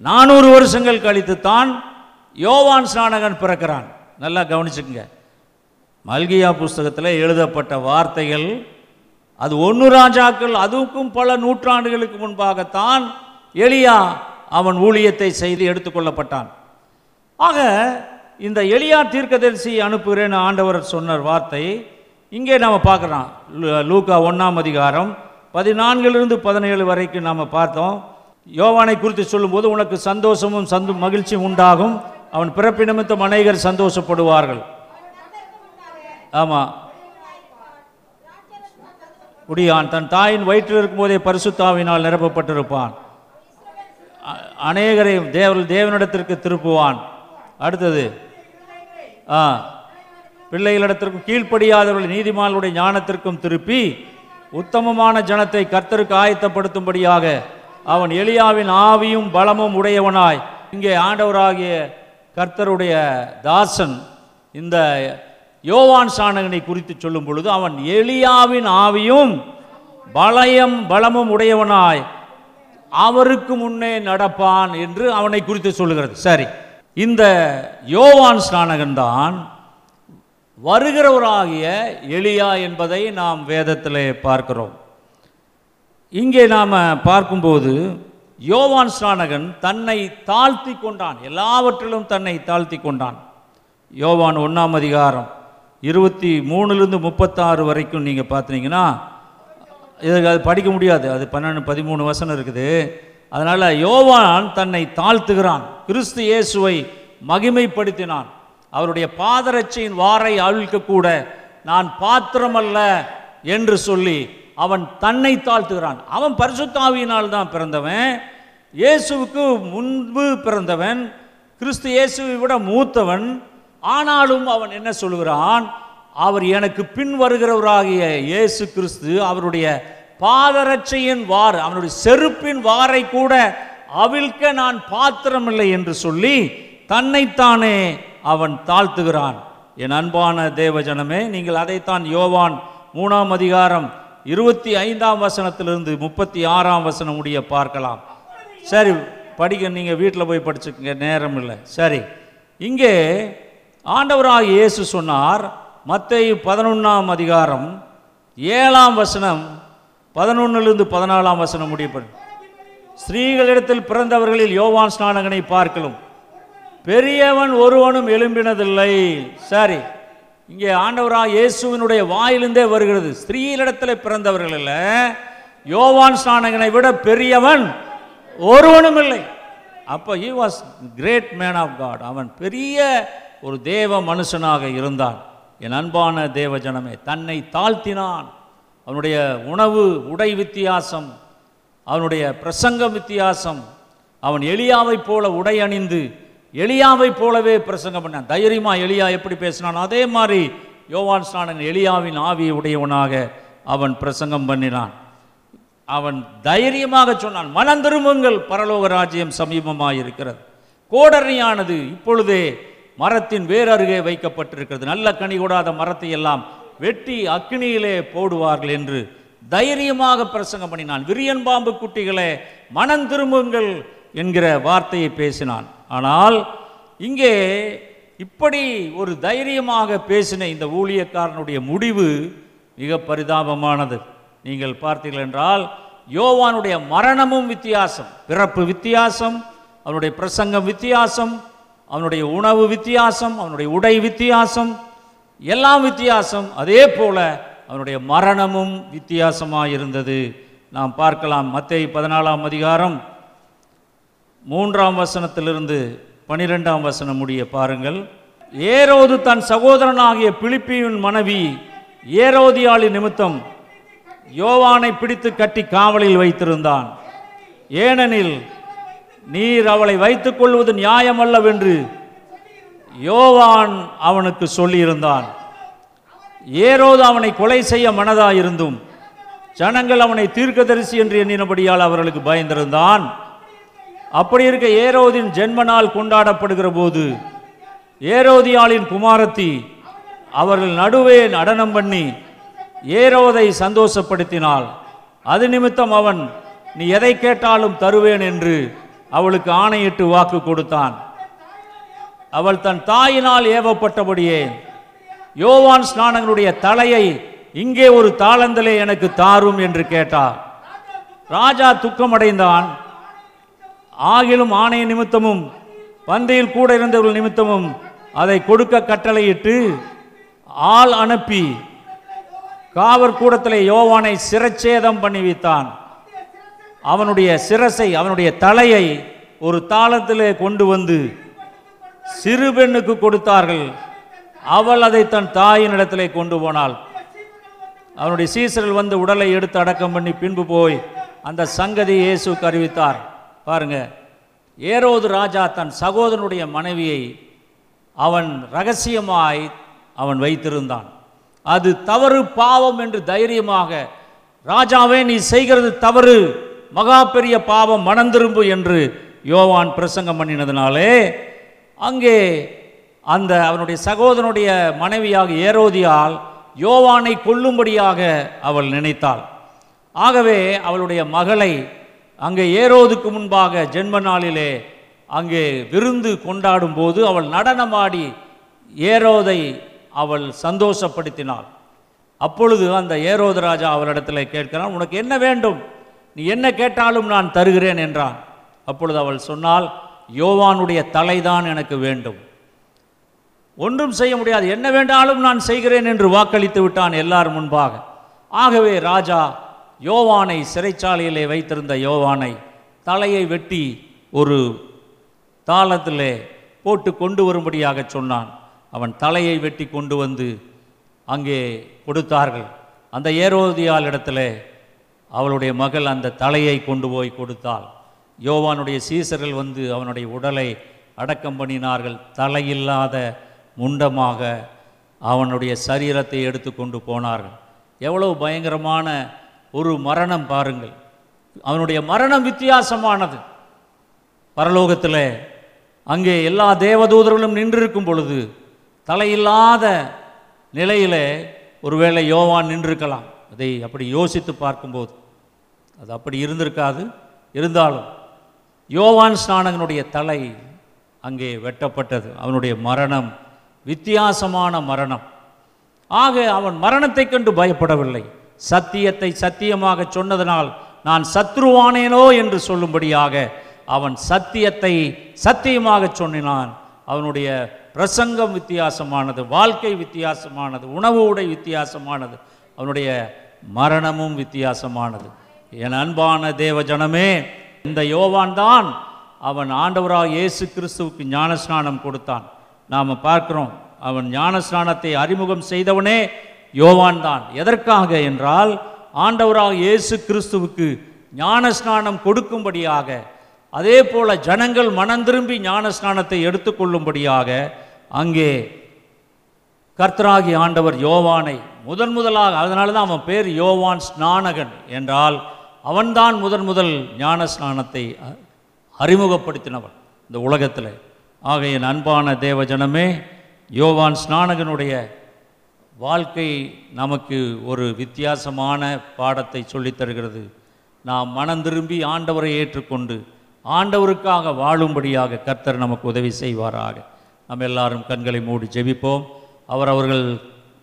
நானூறு வருஷங்கள் கழித்து தான் யோவான் ஸ்நானகன் பிறக்கிறான். நல்லா கவனிச்சுக்கங்க. மல்கியா புஸ்தகத்தில் எழுதப்பட்ட வார்த்தைகள் அது ஒன்று ராஜாக்கள் அதுக்கும் பல நூற்றாண்டுகளுக்கு முன்பாகத்தான் எளியா அவன் ஊழியத்தை செய்து எடுத்துக்கொள்ளப்பட்டான் ஆக இந்த எளியா தீர்க்கதரிசி அனுப்புகிறேன்னு ஆண்டவர் சொன்ன வார்த்தை இங்கே நாம் பார்க்குறோம் லூக்கா ஒன்றாம் அதிகாரம் பதினான்கிலிருந்து பதினேழு வரைக்கும் நாம் பார்த்தோம். யோவானை குறித்து சொல்லும்போது உனக்கு சந்தோஷமும் சந்து மகிழ்ச்சியும் உண்டாகும். அவன் பிறப்பினமித்த அநேகர் சந்தோஷப்படுவார்கள். ஆமாம் குடியான் தன் தாயின் வயிற்றில் இருக்கும்போதே பரிசுத்தாவினால் நிரப்பப்பட்டிருப்பான். அநேகரையும் அநேகரை தேவ தேவனிடத்திற்கு திருப்புவான். அடுத்தது ஆ பிள்ளைகளிடத்திற்கும் கீழ்ப்படியாதவர்கள் நீதிமான்களுடைய ஞானத்திற்கும் திருப்பி உத்தமமான ஜனத்தை கர்த்தருக்கு ஆயத்தப்படுத்தும்படியாக அவன் எளியாவின் ஆவியும் பலமும் உடையவனாய். இங்கே ஆண்டவராகிய கர்த்தருடைய தாசன் இந்த யோவான் சாணகனை குறித்து சொல்லும் பொழுது அவன் எளியாவின் ஆவியும் பலயம் பலமும் உடையவனாய். அவருக்கு முன்னே நடப்பான் என்று அவனை குறித்து சொல்லுகிறது. சரி. இந்த யோவான் ஸ்நானகன் தான் வருகிறவராகிய எளியா என்பதை நாம் வேதத்திலே பார்க்கிறோம். இங்கே நாம் பார்க்கும்போது யோவான் ஸ்நானகன் தன்னை தாழ்த்தி கொண்டான். எல்லாவற்றிலும் தன்னை தாழ்த்தி கொண்டான். யோவான் ஒன்றாம் அதிகாரம் இருபத்தி மூணுலேருந்து முப்பத்தாறு வரைக்கும் நீங்கள் பார்த்தீங்கன்னா இதுக்கு அது படிக்க முடியாது. அது பன்னெண்டு பதிமூணு வசனம் இருக்குது. அதனால் யோவான் தன்னை தாழ்த்துகிறான். கிறிஸ்து இயேசுவை மகிமைப்படுத்தினான். அவருடைய பாதரட்சியின் வாரை அவிழ்க்க நான் பாத்திரமல்ல என்று சொல்லி அவன் தன்னை தாழ்த்துகிறான். அவன் பரிசுத்தாவியினால் தான் பிறந்தவன். இயேசுவுக்கு முன்பு பிறந்தவன். கிறிஸ்து இயேசுவை விட மூத்தவன். ஆனாலும் அவன் என்ன சொல்கிறான் அவர் எனக்கு பின் வருகிறவராகிய இயேசு கிறிஸ்து அவருடைய பாதரட்சையின் வார் அவனுடைய செருப்பின் வாரை கூட அவிழ்க்க நான் பாத்திரமில்லை என்று சொல்லி தன்னைத்தானே அவன் தாழ்த்துகிறான். என் அன்பான தேவஜனமே நீங்கள் அதைத்தான் யோவான் மூணாம் அதிகாரம் இருபத்தி ஐந்தாம் வசனத்திலிருந்து முப்பத்தி ஆறாம் வசனம் முடிய பார்க்கலாம். சரி படிக்க நீங்கள் வீட்டில் போய் படிச்சுக்கங்க நேரம் இல்லை. சரி இங்கே ஆண்டவராக இயேசு சொன்னார் மத்தேயு பதினொன்றாம் அதிகாரம் ஏழாம் வசனம் பதினொன்னுலேருந்து பதினாலாம் வசனம் முடியப்படும். ஸ்ரீகளிடத்தில் பிறந்தவர்களில் யோவான் ஸ்நானகனை பார்க்கலும். பெரியவன் ஒருவனும் எழும்பினதில்லை. சரி இங்கே ஆண்டவராக இயேசுவினுடைய வாயிலிருந்தே வருகிறது. ஸ்திரீகளிடத்தில் பிறந்தவர்கள் இல்லை. யோவான் ஸ்நானகனை விட பெரியவன் ஒருவனும் இல்லை அப்போ he was great man of God அவன் பெரிய ஒரு தேவ மனுஷனாக இருந்தான். என் அன்பான தேவ ஜனமே தன்னை தாழ்த்தினான். அவனுடைய உணவு உடை வித்தியாசம் அவனுடைய பிரசங்க வித்தியாசம் அவன் எளியாவைப் போல உடை அணிந்து எளியாவை போலவே பிரசங்கம் பண்ணான் தைரியமா எளியா எப்படி பேசினான் அதே மாதிரி யோவான் ஸ்நானன் எளியாவின் ஆவி உடையவனாக அவன் பிரசங்கம் பண்ணினான். அவன் தைரியமாக சொன்னான் மனம் திரும்புங்கள் பரலோக ராஜ்யம் சமீபமாக இருக்கிறது. கோடரியானது இப்பொழுதே மரத்தின் வேறருகே அருகே வைக்கப்பட்டிருக்கிறது. நல்ல கனி கூடாத மரத்தை எல்லாம் வெட்டி அக்கினியிலே போடுவார்கள் என்று தைரியமாக பிரசங்கம் பண்ணினான். விரியன் பாம்பு குட்டிகளே மனம் திரும்புங்கள் என்கிற வார்த்தையை பேசினான். ஆனால் இங்கே இப்படி ஒரு தைரியமாக பேசின இந்த ஊழியக்காரனுடைய முடிவு மிக பரிதாபமானது. நீங்கள் பார்த்தீர்கள் என்றால் யோவானுடைய மரணமும் வித்தியாசம் பிறப்பு வித்தியாசம் அவனுடைய பிரசங்கம் வித்தியாசம் அவனுடைய உணவு வித்தியாசம் அவனுடைய உடை வித்தியாசம் எல்லாம் வித்தியாசம். அதே போல அவனுடைய மரணமும் வித்தியாசமாக இருந்தது நாம் பார்க்கலாம் மத்திய பதினாலாம் அதிகாரம் மூன்றாம் வசனத்திலிருந்து பனிரெண்டாம் வசனம் முடிய பாருங்கள். ஏரோது தன் சகோதரனாகிய பிலிப்பியின் மனைவி ஏரோதியாளி நிமித்தம் யோவானை பிடித்து கட்டி காவலில் வைத்திருந்தான். ஏனெனில் நீர் அவளை வைத்துக் கொள்வது நியாயமல்லவென்று யோவான் அவனுக்கு சொல்லியிருந்தான். ஏரோது அவனை கொலை செய்ய மனதாயிருந்தும் ஜனங்கள் அவனை தீர்க்கதரிசி என்று எண்ணினபடியால் அவர்களுக்கு பயந்திருந்தான். அப்படி இருக்க ஏரோதின் ஜென்ம நாள் கொண்டாடப்படுகிற போது ஏரோதியாளின் குமாரத்தி அவர்கள் நடுவே நடனம் பண்ணி ஏரோதை சந்தோஷப்படுத்தினாள். அது நிமித்தம் அவன் நீ எதை கேட்டாலும் தருவேன் என்று அவளுக்கு ஆணையிட்டு வாக்கு கொடுத்தான். அவள் தன் தாயினால் ஏவப்பட்டபடியே யோவான் ஸ்நானங்களுடைய தலையை இங்கே ஒரு தாளந்தலே எனக்கு தாரும் என்று கேட்டார் ராஜா துக்கமடைந்தான். ஆகிலும் ஆணைய நிமித்தமும் பந்தியில் கூட இருந்தவர்கள் நிமித்தமும் அதை கொடுக்க கட்டளையிட்டு ஆள் அனுப்பி காவற் கூடத்திலே யோவானை சிரச்சேதம் பண்ணி வைத்தான். அவனுடைய சிரசை அவனுடைய தலையை ஒரு தாளத்திலே கொண்டு வந்து சிறு பெண்ணுக்கு கொடுத்தார்கள். அவள் அதை தன் தாயின் இடத்திலே கொண்டு போனாள். அவனுடைய சீசரில் வந்து உடலை எடுத்து அடக்கம் பண்ணி பின்பு போய் அந்த சங்கதி இயேசுக்கு அறிவித்தார். பாருங்க ஏரோது ராஜா தன் சகோதரனுடைய மனைவியை அவன் ரகசியமாய் அவன் வைத்திருந்தான். அது தவறு பாவம் என்று தைரியமாக ராஜாவே நீ செய்கிறது தவறு மகா பெரிய பாவம் மனந்திரும்பு என்று யோவான் பிரசங்கம் பண்ணினதுனாலே அங்கே அந்த அவனுடைய சகோதரனுடைய மனைவியாக ஏரோதியால் யோவானை கொல்லும்படியாக அவள் நினைத்தாள். ஆகவே அவளுடைய மகளை அங்கே ஏரோதுக்கு முன்பாக ஜென்ம நாளிலே அங்கே விருந்து கொண்டாடும் போது அவள் நடனமாடி ஏரோதை அவள் சந்தோஷப்படுத்தினாள். அப்பொழுது அந்த ஏரோது ராஜா அவளிடத்தில் கேட்கிறான் உனக்கு என்ன வேண்டும்? நீ என்ன கேட்டாலும் நான் தருகிறேன் என்றான். அப்பொழுது அவள் சொன்னால் யோவானுடைய தலைதான் எனக்கு வேண்டும். ஒன்றும் செய்ய முடியாது. என்ன வேண்டாலும் நான் செய்கிறேன் என்று வாக்களித்து விட்டான் எல்லார் முன்பாக. ஆகவே ராஜா யோவானை சிறைச்சாலையிலே வைத்திருந்த யோவானை தலையை வெட்டி ஒரு தாளத்தில் போட்டு கொண்டு வரும்படியாக சொன்னான். அவன் தலையை வெட்டி கொண்டு வந்து அங்கே கொடுத்தார்கள். அந்த ஏரோதியால் இடத்துல அவளுடைய மகள் அந்த தலையை கொண்டு போய் கொடுத்தாள். யோவானுடைய சீசர்கள் வந்து அவனுடைய உடலை அடக்கம் பண்ணினார்கள். தலையில்லாத முண்டமாக அவனுடைய சரீரத்தை எடுத்து கொண்டு போனார்கள். எவ்வளவு பயங்கரமான ஒரு மரணம் பாருங்கள். அவனுடைய மரணம் வித்தியாசமானது. பரலோகத்தில் அங்கே எல்லா தேவதூதர்களும் நின்றிருக்கும் பொழுது தலையில்லாத நிலையில் ஒருவேளை யோவான் நின்றிருக்கலாம். அதை அப்படி யோசித்து பார்க்கும்போது அது அப்படி இருந்திருக்காது. இருந்தாலும் யோவான் ஸ்நானகனுடைய தலை அங்கே வெட்டப்பட்டது. அவனுடைய மரணம் வித்தியாசமான மரணம். ஆக அவன் மரணத்தைக் கண்டு பயப்படவில்லை. சத்தியத்தை சத்தியமாக சொன்னதனால் நான் சத்ருவானேனோ என்று சொல்லும்படியாக அவன் சத்தியத்தை சத்தியமாக சொன்னினான். அவனுடைய பிரசங்கம் வித்தியாசமானது வாழ்க்கை வித்தியாசமானது உணவு உடை வித்தியாசமானது அவனுடைய மரணமும் வித்தியாசமானது. என் அன்பான தேவ ஜனமே இந்த யோவான் தான் அவன் ஆண்டவராக இயேசு கிறிஸ்துவுக்கு ஞானஸ்நானம் கொடுத்தான். நாம் பார்க்கிறோம் அவன் ஞானஸ்நானத்தை அறிமுகம் செய்தவனே யோவான் தான் எதற்காக என்றால் ஆண்டவராக இயேசு கிறிஸ்துவுக்கு ஞானஸ்நானம் கொடுக்கும்படியாக அதே போல ஜனங்கள் மனம் திரும்பி ஞானஸ்நானத்தை எடுத்துக்கொள்ளும்படியாக அங்கே கர்த்தராகி ஆண்டவர் யோவானை முதன் முதலாக அதனால தான் அவன் பேர் யோவான் ஸ்நானகன் என்றால் அவன்தான் முதன் முதல் ஞான ஸ்நானத்தை அ- அறிமுகப்படுத்தினவன் இந்த உலகத்தில். ஆக என் அன்பான தேவஜனமே யோவான் ஸ்நானகனுடைய வாழ்க்கை நமக்கு ஒரு வித்தியாசமான பாடத்தை சொல்லித் தருகிறது. நாம் மனம் திரும்பி ஆண்டவரை ஏற்றுக்கொண்டு ஆண்டவருக்காக வாழும்படியாக கர்த்தர் நமக்கு உதவி செய்வாராக. நம்ம எல்லாரும் கண்களை மூடி ஜெபிப்போம். அவர் அவர்கள்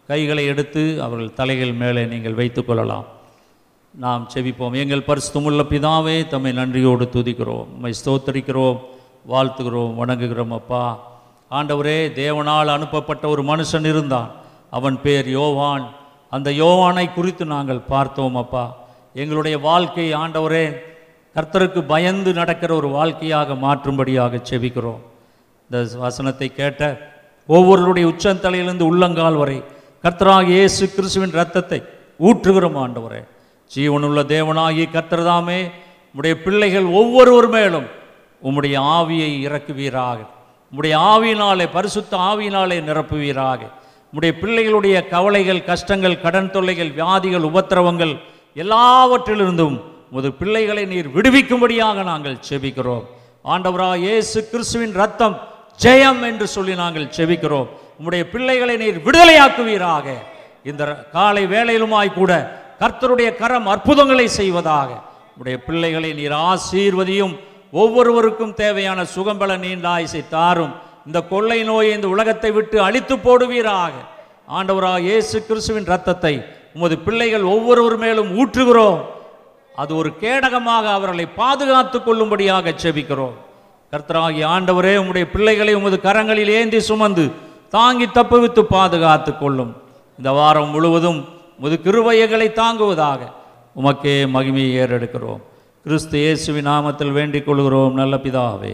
கைகளை எடுத்து அவர்கள் தலைகள் மேலே நீங்கள் வைத்துக்கொள்ளலாம் நாம் செபிப்போம் எங்கள் பரிசுத்தமுள்ள பிதாவே தம்மை நன்றியோடு துதிக்கிறோம். உம்மை ஸ்தோத்தரிக்கிறோம். வாழ்த்துகிறோம். வணங்குகிறோம் அப்பா. ஆண்டவரே தேவனால் அனுப்பப்பட்ட ஒரு மனுஷன் இருந்தான். அவன் பேர் யோவான். அந்த யோவானை குறித்து நாங்கள் பார்த்தோம் அப்பா. எங்களுடைய வாழ்க்கை ஆண்டவரே கர்த்தருக்கு பயந்து நடக்கிற ஒரு வாழ்க்கையாக மாற்றும்படியாக செபிக்கிறோம். இந்த வசனத்தை கேட்ட ஒவ்வொருவருடைய உச்சந்தலையிலிருந்து உள்ளங்கால் வரை கர்த்தராக இயேசு கிறிஸ்துவின் ரத்தத்தை ஊற்றுகிறோம் ஆண்டவரே. ஜீவனுள்ள தேவனாகி கர்த்தர்தாமே உம்முடைய பிள்ளைகள் ஒவ்வொருவர் மேலும் உம்முடைய ஆவியை இறக்குவீராக. உம்முடைய ஆவியினாலே பரிசுத்த ஆவியினாலே நிரப்புவீராக. உம்முடைய பிள்ளைகளுடைய கவலைகள் கஷ்டங்கள் கடன் தொல்லைகள் வியாதிகள் உபத்திரவங்கள் எல்லாவற்றிலிருந்தும் உமது பிள்ளைகளை நீர் விடுவிக்கும்படியாக நாங்கள் செபிக்கிறோம். ஆண்டவராக இயேசு கிறிஸ்துவின் ரத்தம் ஜெயம் என்று சொல்லி நாங்கள் செபிக்கிறோம். உம்முடைய பிள்ளைகளை நீர் விடுதலையாக்குவீராக. இந்த காலை வேளையிலுமாய் கூட கர்த்தருடைய கரம் அற்புதங்களை செய்வதாக. உம்முடைய பிள்ளைகளை நீர் ஆசீர்வதியும் ஒவ்வொருவருக்கும் தேவையான சுகம்பல நீண்ட ஆயுசை தாரும் இந்த கொள்ளை நோயை இந்த உலகத்தை விட்டு அழித்து போடுவீராக. ஆண்டவராக இயேசு கிறிஸ்துவின் ரத்தத்தை உமது பிள்ளைகள் ஒவ்வொருவர் மேலும் ஊற்றுகிறோம். அது ஒரு கேடகமாக அவர்களை பாதுகாத்து கொள்ளும்படியாக செபிக்கிறோம் கர்த்தராகிய ஆண்டவரே உம்முடைய பிள்ளைகளை உமது கரங்களில் ஏந்தி சுமந்து தாங்கி தப்புவித்து பாதுகாத்து கொள்ளும். இந்த வாரம் முழுவதும் உமது கிருபையங்களை தாங்குவதாக உமக்கே மகிமையை ஏறெடுக்கிறோம். கிறிஸ்து இயேசுவின் நாமத்தில் வேண்டிக் கொள்கிறோம். நல்ல பிதாவே.